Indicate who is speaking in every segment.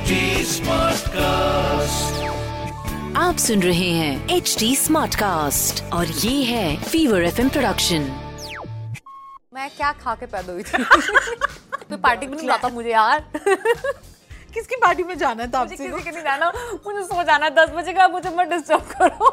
Speaker 1: HD Smartcast.
Speaker 2: आप सुन रहे हैं एच डी स्मार्ट कास्ट और ये है फीवर एफ़ प्रोडक्शन
Speaker 3: मैं क्या खा के पैदा हुई थी? कोई पार्टी में नहीं बुलाता मुझे यार।
Speaker 4: किसकी पार्टी में जाना है तापसी
Speaker 3: किसी
Speaker 4: के?
Speaker 3: नहीं जाना। मुझे सो जाना है दस बजे का मुझे मत डिस्टर्ब करो।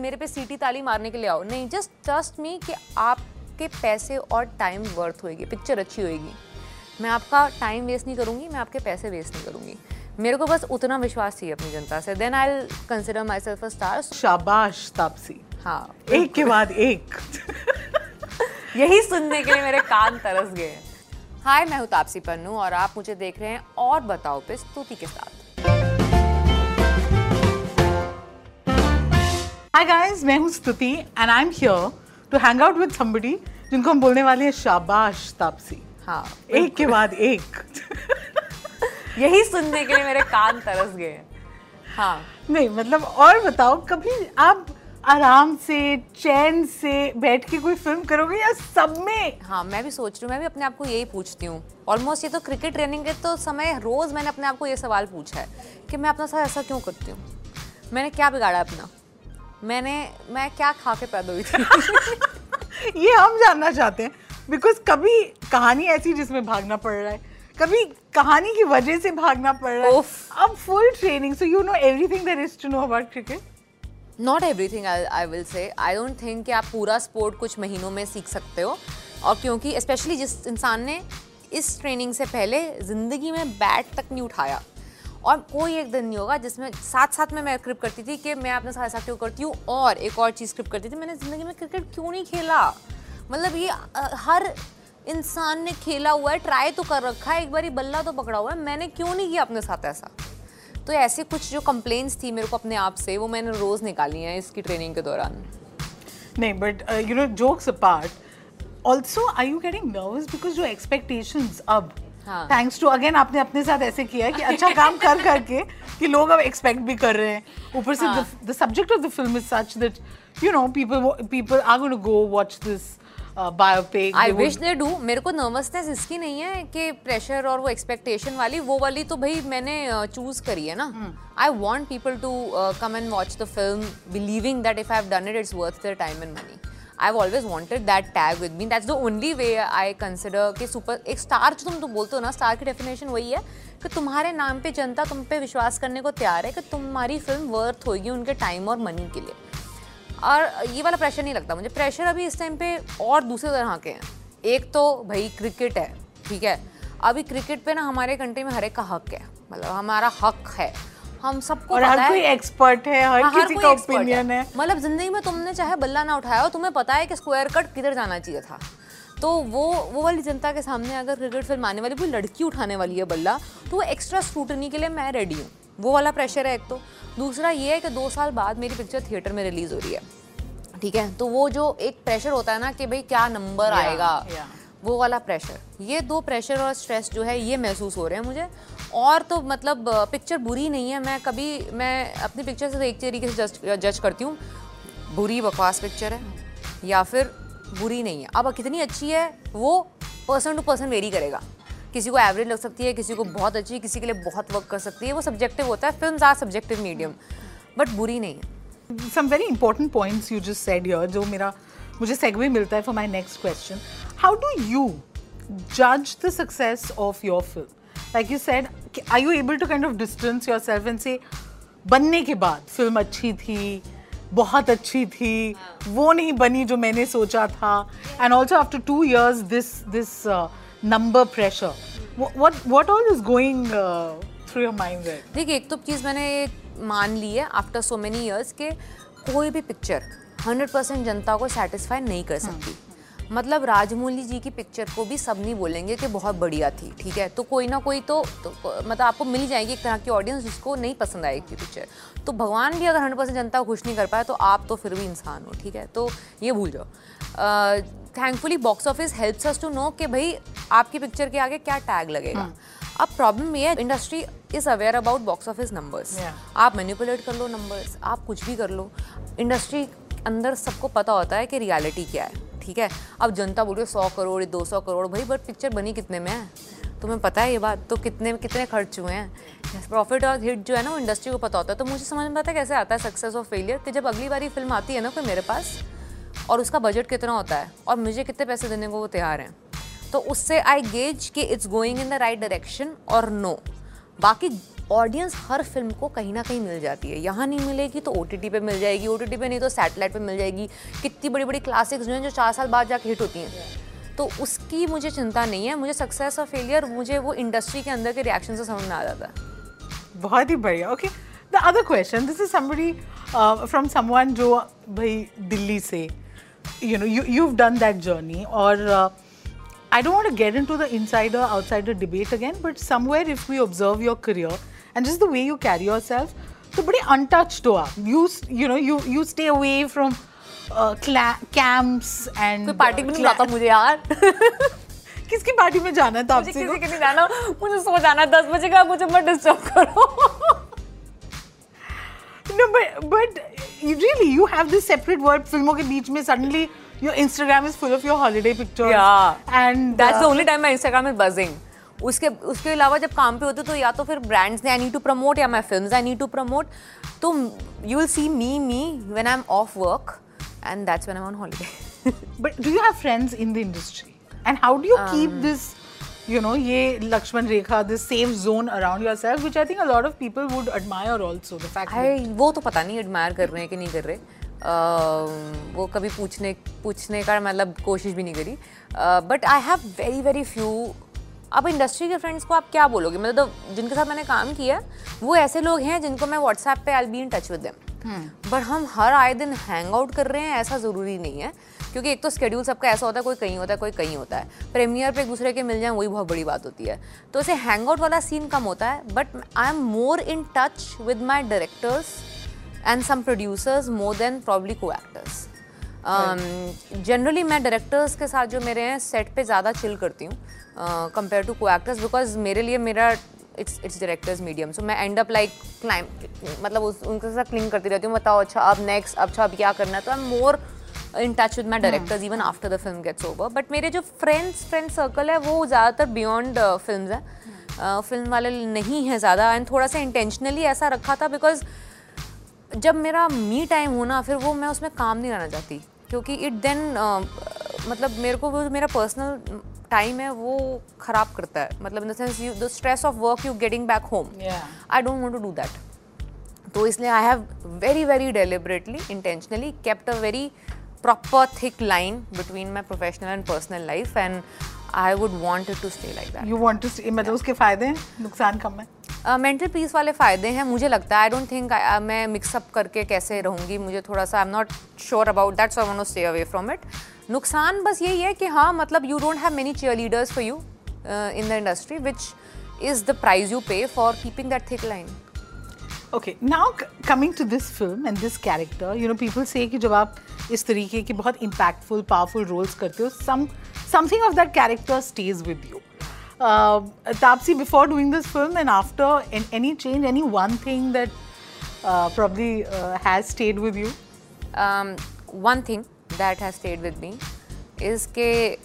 Speaker 3: मेरे पे सीटी ताली मारने के लिए आओ। नहीं जस्ट ट्रस्ट मी कि आपके पैसे और टाइम वर्थ होएगी पिक्चर अच्छी होएगी। मैं आपका टाइम वेस्ट नहीं करूँगी मैं आपके पैसे वेस्ट नहीं करूँगी। मेरे को बस उतना विश्वास चाहिए अपनी जनता से। Then I consider myself star
Speaker 4: शाबाश तापसी।
Speaker 3: हाँ।
Speaker 4: एक के बाद एक।
Speaker 3: यही सुनने के लिए मेरे कान तरस गए। हाय मैं हूँ तापसी पन्नू और आप मुझे देख रहे हैं और बताओ पे स्तुति के साथ।
Speaker 4: हाय गाइस मैं हूँ Stuti and I am here to hang out with somebody जिनको हम बोलने वाले हैं शाबाश तापसी।
Speaker 3: हाँ
Speaker 4: एक के बाद एक।
Speaker 3: यही सुनने के लिए मेरे कान तरस गए। हाँ।
Speaker 4: नहीं मतलब और बताओ कभी आप आराम से चैन से बैठ के कोई फ़िल्म करोगे या सब में?
Speaker 3: हाँ मैं भी सोच रही हूँ मैं भी अपने आप को यही पूछती हूँ। ऑलमोस्ट ये तो क्रिकेट ट्रेनिंग के तो समय रोज मैंने अपने आप को ये सवाल पूछा है कि मैं अपना साथ ऐसा क्यों करती हूँ? मैंने क्या बिगाड़ा अपना? मैंने मैं क्या खा के पैदा हुई थी?
Speaker 4: ये हम जानना चाहते हैं। बिकॉज़ कभी कहानी ऐसी जिसमें भागना पड़ रहा है कभी कहानी की वजह से भागना पड़ रहा है। अब full training so you know everything there is to know about cricket
Speaker 3: not everything I will say I don't think कि आप पूरा स्पोर्ट कुछ महीनों में सीख सकते हो। और क्योंकि स्पेशली जिस इंसान ने इस ट्रेनिंग से पहले ज़िंदगी में बैट तक नहीं उठाया और कोई एक दिन नहीं होगा जिसमें साथ साथ में मैं स्क्रिप्ट करती थी कि मैं अपने साथ ऐसा क्यों करती हूँ और एक और चीज़ स्क्रिप्ट करती थी मैंने ज़िंदगी में क्रिकेट क्यों नहीं खेला? मतलब ये हर इंसान ने खेला हुआ है ट्राई तो कर रखा है एक बार बल्ला तो पकड़ा हुआ है। मैंने क्यों नहीं किया अपने साथ ऐसा? तो ऐसे कुछ जो कंप्लेंट्स थी मेरे को अपने आप से वो मैंने रोज़ निकाली हैं इसकी ट्रेनिंग के दौरान।
Speaker 4: नहीं but you know jokes apart also I you getting nervous because जो एक्सपेक्टेशंस अब। थैंक्स टू अगेन आपने अपने साथ ऐसे किया है कि अच्छा काम कर करके कि लोग अब एक्सपेक्ट भी कर रहे हैं। ऊपर से। The subject of the film is such that you know people people are going to go watch this biopic
Speaker 3: I wish they do मेरे को नर्वसनेस इसकी नहीं है कि प्रेशर और वो एक्सपेक्टेशन वाली वो वाली तो भाई मैंने चूज़ करी है ना। I want people to come and watch the film believing that if I have done it it's worth their time and money I always wanted that tag with me that's the only way I consider कि super एक star जो तुम तो बोलते हो ना star की definition वही है कि तुम्हारे नाम पे जनता तुम पे विश्वास करने को तैयार है कि तुम्हारी फ़िल्म वर्थ होगी उनके टाइम और मनी के लिए। और ये वाला प्रेशर नहीं लगता मुझे। प्रेशर अभी इस टाइम पे और दूसरे तरह के हैं। एक तो भाई क्रिकेट है ठीक है? अभी क्रिकेट पे ना हमारे कंट्री में हर एक का हक है। मतलब हमारा हक है। हम सबको
Speaker 4: और
Speaker 3: पता
Speaker 4: हर
Speaker 3: है।
Speaker 4: कोई एक्सपर्ट है हर
Speaker 3: हाँ,
Speaker 4: किसी का ओपिनियन है।
Speaker 3: मतलब ज़िंदगी में तुमने चाहे बल्ला ना उठाया हो तुम्हें पता है कि स्क्वायर कट किधर जाना चाहिए था। तो वो वो वाली जनता के सामने अगर क्रिकेट फ़िल्म आने वाली कोई लड़की उठाने वाली है बल्ला तो वो एक्स्ट्रा स्क्रूटनी के लिए मैं रेडी हूँ। वो वाला प्रेशर है एक तो। दूसरा ये है कि दो साल बाद मेरी पिक्चर थिएटर में रिलीज़ हो रही है ठीक है? तो वो जो एक प्रेशर होता है ना कि भाई क्या नंबर
Speaker 4: Yeah,
Speaker 3: आएगा
Speaker 4: yeah.
Speaker 3: वो वाला प्रेशर ये दो प्रेशर और स्ट्रेस जो है ये महसूस हो रहे हैं मुझे। और तो मतलब पिक्चर बुरी नहीं है। मैं कभी मैं अपनी पिक्चर से एक तरीके से जज जज करती हूँ बुरी बकवास पिक्चर है या फिर बुरी नहीं है। अब कितनी अच्छी है वो पर्सन टू पर्सन वेरी करेगा। किसी को एवरेज लग सकती है, किसी को बहुत अच्छी, किसी के लिए बहुत वर्क कर सकती है, वो सब्जेक्टिव होता है film are subjective medium but बुरी नहीं है।
Speaker 4: Some very important point you just said your जो मेरा, मुझे सेगवे मिलता है for my next question how do you जज the success of your film like you said I you able to kind of distance yourself and से बनने के बाद फ़िल्म अच्छी थी, बहुत अच्छी थी, वो नहीं बनी जो मैंने सोचा था and also after two years this this number pressure. What what, what all is going uh, through your mind there?
Speaker 3: देखिए एक तो चीज़ मैंने मान ली है आफ्टर सो मेनी ईयर्स के कोई भी पिक्चर 100 परसेंट जनता को सेटिस्फाई नहीं कर सकती। मतलब राजमौली जी की पिक्चर को भी सब नहीं बोलेंगे कि बहुत बढ़िया थी ठीक है? तो कोई ना कोई तो, तो मतलब आपको मिल जाएगी एक तरह की ऑडियंस जिसको नहीं पसंद आएगी पिक्चर तो भगवान भी अगर हंड्रेड परसेंट जनता को खुश नहीं कर पाए तो आप तो फिर भी इंसान हो ठीक है? तो ये भूल जाओ। Thankfully box office helps us to know कि भाई आपकी पिक्चर के आगे क्या टैग लगेगा। अब प्रॉब्लम ये है industry is aware about box office
Speaker 4: numbers
Speaker 3: आप मैनिपुलेट कर लो नंबर्स आप कुछ भी कर लो। इंडस्ट्री अंदर सबको पता होता है कि रियलिटी क्या है ठीक है? अब जनता बोल रही है सौ करोड़ दो सौ करोड़ भाई बट पिक्चर बनी कितने में है? तुम्हें पता है ये बात? तो कितने कितने खर्च हुए हैं? प्रॉफिट और हिट जो है ना वो इंडस्ट्री को पता होता है। तो मुझे समझ में आता है कैसे आता है सक्सेस और फेलियर कि जब अगली बारी फ़िल्म आती है ना कोई मेरे पास और उसका बजट कितना होता है? और मुझे कितने पैसे देने को वो तैयार हैं? तो उससे आई गेज कि it's going in the right direction और नो बाकी ऑडियंस हर फ़िल्म को कहीं ना कहीं मिल जाती है। यहाँ नहीं मिलेगी तो ओटीटी पे मिल जाएगी। ओटीटी पे नहीं तो सैटेलाइट पे मिल जाएगी। कितनी बड़ी बड़ी क्लासिक्स जो हैं, जो चार साल बाद जाके हिट होती हैं। तो उसकी मुझे चिंता नहीं है। मुझे सक्सेस और फेलियर मुझे वो इंडस्ट्री के अंदर के रिएक्शन से समझ में आ जाता है।
Speaker 4: बहुत ही बढ़िया। Okay the other question this is somebody from someone जो भाई दिल्ली से You know you you've done that journey or uh, I don't want to get into the insider outsider debate again, but somewhere if we observe your career and just the way you carry yourself, तो बड़े untouched हो आप. You you know you you stay away from uh, camps and
Speaker 3: कोई party में नहीं जाता मुझे यार
Speaker 4: किसकी पार्टी में जाना था आपसे
Speaker 3: किसी के नहीं जाना मुझे सो जाना दस बजे का मुझे मत डिस्टर्ब करो
Speaker 4: no but but really you have this separate world फिल्मों के बीच में suddenly your Instagram is full of your holiday pictures.
Speaker 3: Yeah.
Speaker 4: And
Speaker 3: that's uh, the only time my Instagram is buzzing. उसके उसके अलावा जब काम पे होते तो या तो फिर ब्रांड्स ने आई नीड टू प्रमोट या मैं films I need to promote तो you will see me me when I am off work and that's when I am on holiday
Speaker 4: but do you have friends in the industry and how do you keep this you know ये Lakshman Rekha this safe zone around yourself which I think a lot of people would admire also the fact
Speaker 3: I, वो तो पता नहीं admire कर रहे हैं कि नहीं कर रहे। वो कभी पूछने पूछने का मतलब कोशिश भी नहीं करी। But I have very very few अब इंडस्ट्री के फ्रेंड्स को आप क्या बोलोगे? मतलब जिनके साथ मैंने काम किया वो ऐसे लोग हैं जिनको मैं व्हाट्सएप पे I be in touch with them but हम हर आए दिन हैंग आउट कर रहे हैं ऐसा ज़रूरी नहीं है। क्योंकि एक तो स्केड्यूल सबका ऐसा होता है कोई कहीं होता है कोई कहीं होता है। प्रीमियर पे एक दूसरे के मिल जाए वही बहुत बड़ी बात होती है। तो ऐसे हैंग आउट वाला सीन कम होता है but I am more in touch with my directors and some producers more than probably co-actors. Generally um, मैं डायरेक्टर्स के साथ जो मेरे हैं सेट पे ज़्यादा चिल करती हूँ कंपेयर टू को एक्टर्स बिकॉज़ मेरे लिए मेरा it's it's directors medium so मैं एंड अप लाइक क्लाइम मतलब उस उनके साथ क्लिंग करती रहती हूँ बताओ अच्छा अब नेक्स्ट अच्छा अब क्या करना है? तो I am more in touch with my directors even after the film gets over but मेरे जो फ्रेंड्स फ्रेंड सर्कल है वो ज़्यादातर बियॉन्ड फ़िल्म है. फ़िल्म uh, वाले नहीं है ज़्यादा. एंड थोड़ा सा इंटेंशनली ऐसा रखा था बिकॉज़ जब मेरा मी टाइम हो ना फिर वो मैं उसमें काम नहीं रहना चाहती. क्योंकि इट देन uh, मतलब मेरे को वो मेरा पर्सनल टाइम है वो ख़राब करता है. मतलब in the sense you the stress of work you getting back home I don't want to do that तो इसलिए I have very very deliberately intentionally kept a very proper thick line between my professional and personal life and I would want to stay like that
Speaker 4: you want to stay मतलब उसके फ़ायदे नुकसान कम है?
Speaker 3: Mental uh, peace वाले फ़ायदे हैं मुझे लगता है आई डोंट थिंक मैं मिक्सअप करके कैसे रहूँगी मुझे थोड़ा सा I am not sure about that so I want stay away from it नुकसान बस यही है कि हाँ मतलब you don't have many cheerleaders for you in the industry which is the price you pay for keeping that thick line
Speaker 4: okay now coming to this film and this character you know people say कि जब आप इस तरीके की बहुत impactful powerful roles करते हो some something of that character stage with you this film and after, in, any change, any one thing that uh, probably uh, has stayed with you?
Speaker 3: Um, one thing that has stayed with me is के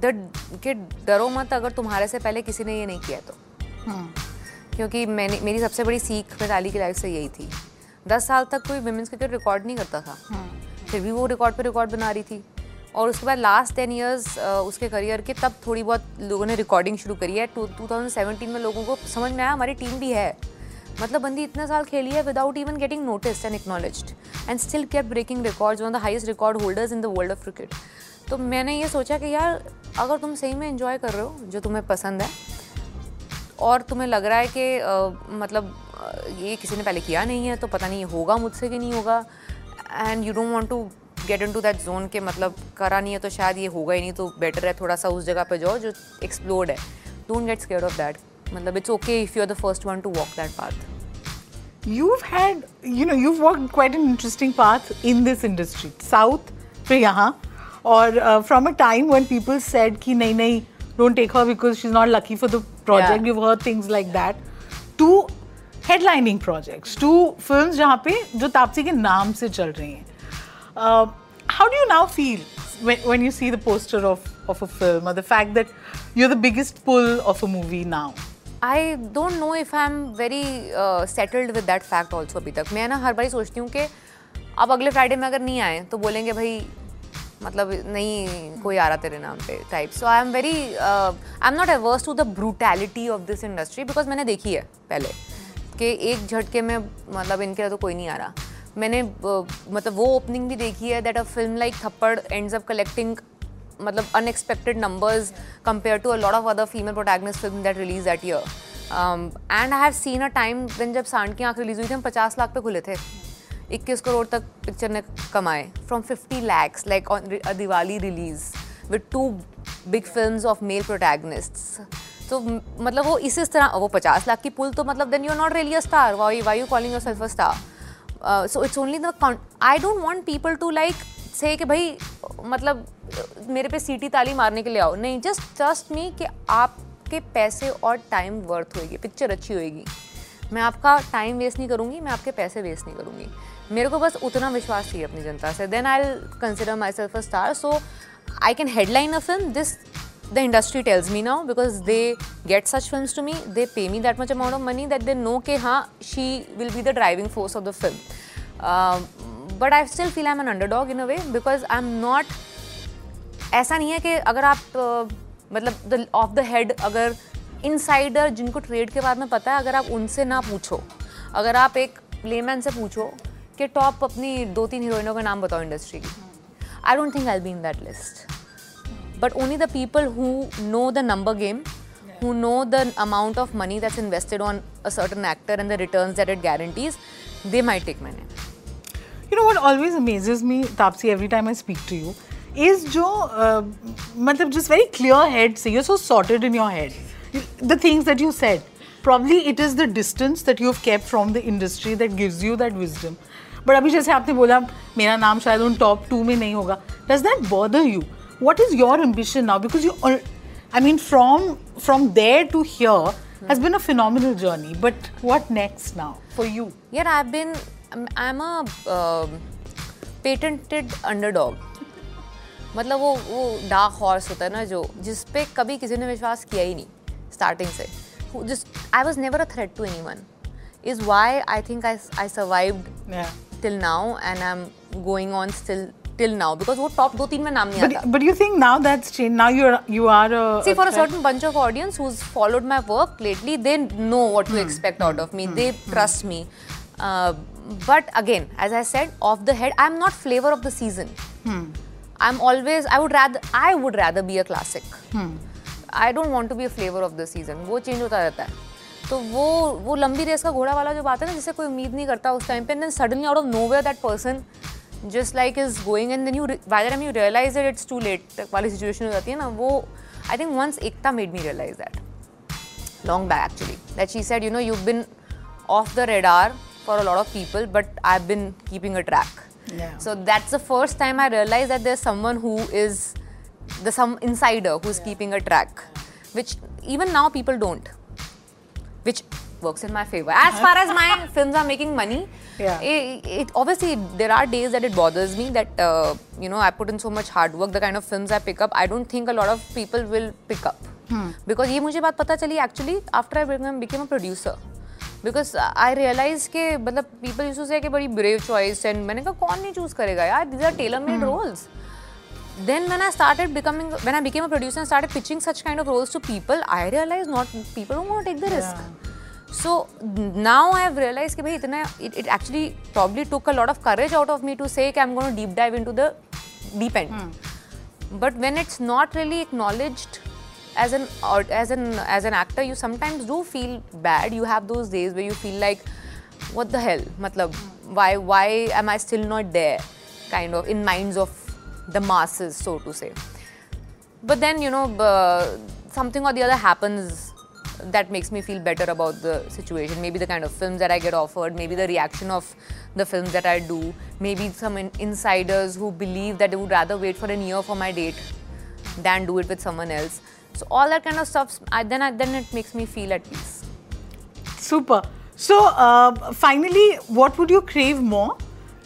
Speaker 3: द कि डरो मत अगर तुम्हारे से पहले किसी ने ये नहीं किया तो hmm. क्योंकि मैंने मेरी सबसे बड़ी सीख मिताली की लाइफ से यही थी दस साल तक कोई वुमेंस क्रिकेट रिकॉर्ड नहीं करता था hmm. फिर भी वो रिकॉर्ड पे रिकॉर्ड बना रही थी। और उसके बाद लास्ट टेन ईयर्स उसके करियर के तब थोड़ी बहुत लोगों ने रिकॉर्डिंग शुरू करी है। टू सेवेंटीन में लोगों को समझ में आया हमारी टीम भी है। मतलब बंदी इतने साल खेली है without even getting notice and acknowledged and still kept breaking records one the highest record holders in the world of cricket तो मैंने ये सोचा कि यार, अगर तुम सही में इन्जॉय कर रहे हो, जो तुम्हें पसंद है, और तुम्हें लग रहा है कि मतलब ये किसी ने पहले किया नहीं है तो पता नहीं होगा मुझसे कि नहीं होगा। And you don't want to get into that zone के मतलब करा नहीं है तो शायद ये होगा ही नहीं तो बेटर है थोड़ा सा उस जगह पे जाओ जो एक्सप्लोर्ड है। Don't get scare of that मतलब it's okay if you are the first one to walk that path
Speaker 4: you had you know you walk quite an interesting path in this industry south फिर यहाँ और from a time one people said कि नहीं नहीं don't take her because she is not lucky for the project you her things like that to headlining projects. To films जहाँ पे जो तापसी के नाम से चल रही हैं how do you now feel when, when you see the poster of, of a film or the fact that you're the biggest pull of a movie now?
Speaker 3: I don't know if I am very settled with that fact also अभी तक। मैं ना हर बार सोचती हूँ कि अब अगले Friday में अगर नहीं आए तो बोलेंगे भाई मतलब नहीं कोई आ रहा तेरे नाम पे type so I am very I am not averse to the brutality of this industry because मैंने देखी है पहले। कि एक झटके में मतलब इनके तो कोई नहीं आ रहा। मैंने मतलब वो ओपनिंग भी देखी है that a film like Thappad ends up collecting मतलब unexpected numbers compared to a lot of other female protagonist film that release that year. And I have seen a time when जब सांड की आँख release हुई थी, हम पचास लाख पे खुले थे। इक्कीस करोड़ तक पिक्चर ने कमाए। From fifty lakhs like on Diwali release with two big film of male protagonists तो मतलब वो इसी तरह, वो पचास लाख की पुल तो मतलब then you are not really a star why why you calling yourself a star so it's only the I don't want people to like say कि भाई मतलब मेरे पे सीटी ताली मारने के लिए आओ। नहीं जस्ट ट्रस्ट मी कि आपके पैसे और टाइम वर्थ होएगी। पिक्चर अच्छी होएगी। मैं आपका टाइम वेस्ट नहीं करूँगी, मैं आपके पैसे वेस्ट नहीं करूँगी। मेरे को बस उतना विश्वास चाहिए अपनी जनता से। Then I consider myself a star so I can headline a film this the industry tells me now because they get such films to me they pay me that much amount of money that they know कि हाँ she will be the driving force of the film. Uh, feel I am an underdog in a way because I am not ऐसा नहीं है कि अगर आप uh, मतलब off the head अगर इनसाइडर जिनको ट्रेड के बारे में पता है अगर आप उनसे ना पूछो अगर आप एक लेमैन से पूछो कि टॉप अपनी दो तीन हीरोइनों का नाम बताओ इंडस्ट्री की। I don't think I be in that list but only the people who know the number game, who know the amount of money that's invested on a certain actor and the returns that it guarantees, they might take my name.
Speaker 4: You know what always amazes me, Tapsi, every time I speak to you, is जो uh, मतलब just very clear head से you're so sorted in your head. The things that you said, probably it is the distance that you've kept from the industry that gives you that wisdom. But अभी जैसे आपने बोला मेरा नाम शायद उन top two में नहीं होगा. Does that bother you? What is your ambition now? Because you, I mean, from from there to here has been a phenomenal journey. But what next now for you?
Speaker 3: Yeah, I've been I am a patented underdog मतलब वो वो dark horse होता है ना जो जिस पे कभी किसी ने विश्वास किया ही नहीं स्टार्टिंग से जिस I was never a threat to any one is why I think I I survived till now and I am going on still till now because वो top दो तीन में नाम नहीं
Speaker 4: आता. But you think now that's changed? Now you're you are a.
Speaker 3: See, a for a certain bunch of audience who's followed my work lately, they know what to hmm. expect out of me. Hmm. They hmm. trust me. Uh, but again, as I said, off the head, I'm not flavor of the season. Hmm. I'm always, I would rather, I would rather be a classic. Hmm. I don't want to be a flavor of the season. वो change होता रहता है तो वो वो लंबी race का घोड़ा वाला जो बात है ना जिसे कोई उम्मीद नहीं करता उस टाइम पे and suddenly out of nowhere that person Just like is going and then you by the time you realise that it's too late वाली सिचुएशन हो जाती है ना वो I think once Ekta made me realise that long back actually that she said you know you been off the radar for a lot of people, but I've been keeping a track. Yeah. So that's the first time I realized that there's someone who is the some insider who's yeah. keeping a track, which even now people don't, which works in my favor. As far as my films are making money, yeah. It, it, obviously there are days that it bothers me that uh, you know I put in so much hard work. The kind of films I pick up, I don't think a lot of people will pick up. Hmm. Because ये मुझे बात पता चली actually after I became a producer. Because I realise के मतलब people use से कि बड़ी ब्रेव चॉइस एंड मैंने कहा कौन नहीं चूज़ करेगा यार these are tailor made roles then when I started becoming when I became a producer and started pitching such kind of roles to people, I realized not people don't want to take the risk. So now I have realized that it, actually probably took a lot of courage out of me to say I'm going to deep dive into the deep end. Hmm. But when it's not really acknowledged as an as an as an actor, you sometimes do feel bad. You have those days where you feel like, what the hell? Matlab, why why am I still not there? Kind of in minds of the masses, so to say. But then you know, something or the other happens that makes me feel better about the situation. Maybe the kind of films that I get offered, maybe the reaction of the films that I do, maybe some in insiders who believe that they would rather wait for a year for my date than do it with someone else. So all that kind of stuff, I, then I, then it makes me feel at peace.
Speaker 4: Super. So uh, finally, what would you crave more?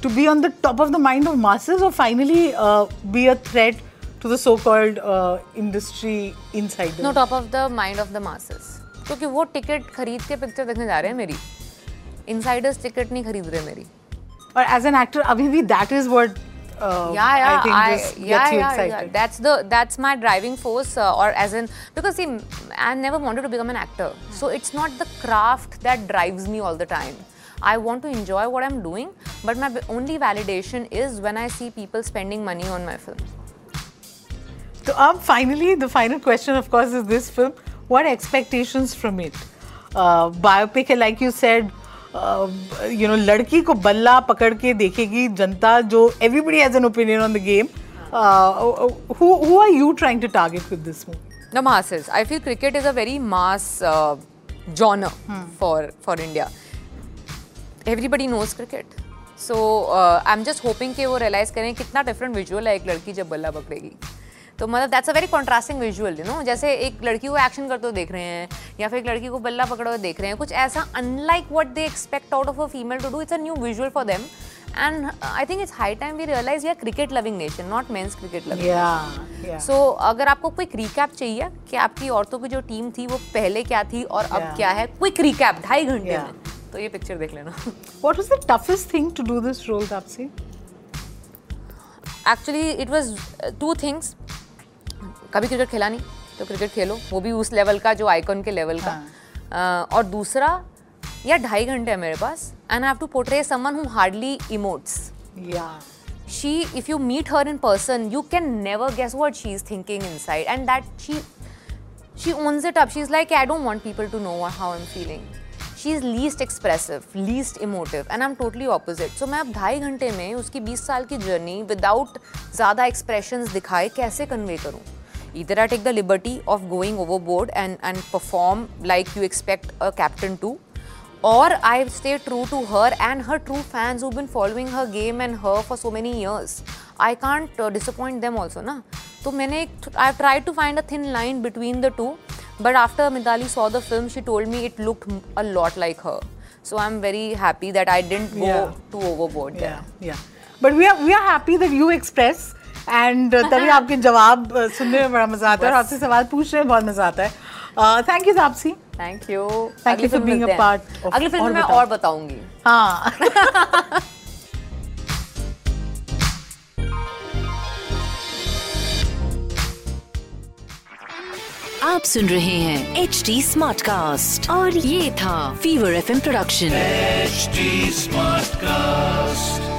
Speaker 4: To be on the top of the mind of masses, or finally uh, be a threat to the so-called uh, industry insiders?
Speaker 3: No, top of the mind of the masses. क्योंकि वो ticket खरीद के picture देखने जा रहे हैं मेरी। Insiders ticket नहीं खरीद रहे मेरी।
Speaker 4: और एज एन एक्टर अभी भी that is
Speaker 3: word craft that drives me all the time I want to enjoy what I am doing but my only validation is when I see people spending money on my film
Speaker 4: तो अब finally the final question of course is this film What expectations from it? Uh, biopic, है, like you said, uh, you know, लड़की को बल्ला पकड़ के देखेगी जनता जो everybody has an opinion on the game. Uh, who, who are you trying to target with this movie?
Speaker 3: The masses. I feel cricket is a very mass uh, genre for for India. Everybody knows cricket. So uh, I'm just hoping कि वो realize करें कितना different visual है एक लड़की जब बल्ला पकड़ेगी तो मतलब that's a very contrasting visual you know जैसे एक लड़की को एक्शन करते हुए देख रहे हैं या फिर एक लड़की को बल्ला पकड़े हुए देख रहे हैं कुछ ऐसा unlike what they expect out of a female to do it's a new visual for them and I think it's high time we realise are cricket loving nation not men's cricket loving
Speaker 4: Yeah, yeah.
Speaker 3: सो अगर आपको quick recap चाहिए कि आपकी औरतों की जो team थी वो पहले क्या थी और अब क्या है क्विक रिकैप ढाई घंटे
Speaker 4: Yeah.
Speaker 3: में तो ये पिक्चर देख लेना
Speaker 4: What was the toughest thing to do this role, Tapsi?
Speaker 3: Actually it was two things कभी क्रिकेट खेला नहीं तो क्रिकेट खेलो। वो भी उस लेवल का जो आइकन के लेवल का। हाँ। और दूसरा या ढाई घंटे है मेरे पास and have to portray someone who hardly emotes
Speaker 4: या
Speaker 3: she if you. Meet her in person you can never guess what she is thinking inside and that she she owns it up she is like I don't want people to know how I am feeling she is least expressive least emotive and I am totally opposite so मैं अब ढाई घंटे में उसकी बीस साल की journey without ज़्यादा एक्सप्रेशन दिखाए कैसे कन्वे करूँ? either I take the liberty of going overboard and, and perform like you expect a captain to, or I stay true to her and her true fans who've been following her game and her for so many years. I can't uh, disappoint them also, na. So I have tried to find a thin line between the two, but after Mitali saw the film, she told me it looked a lot like her. So I'm very happy that I didn't go
Speaker 4: yeah.
Speaker 3: too overboard there.
Speaker 4: Yeah, yeah. But we are we are happy that you express and uh, तभी आपके जवाब uh, सुनने में बड़ा मज़ा आता है और आपसे सवाल पूछने में बहुत मज़ा आता है। Thank you Taapsee
Speaker 3: Thank you.
Speaker 4: Thank
Speaker 3: अगली
Speaker 4: you for
Speaker 3: film
Speaker 4: being a
Speaker 3: मिलते हैं।
Speaker 4: part of-
Speaker 3: अगली फ़िल्म में मैं और बताऊँगी।
Speaker 4: हाँ।
Speaker 2: आप सुन रहे हैं एच डी स्मार्ट कास्ट और ये था fever F production
Speaker 1: HD smart Smartcast.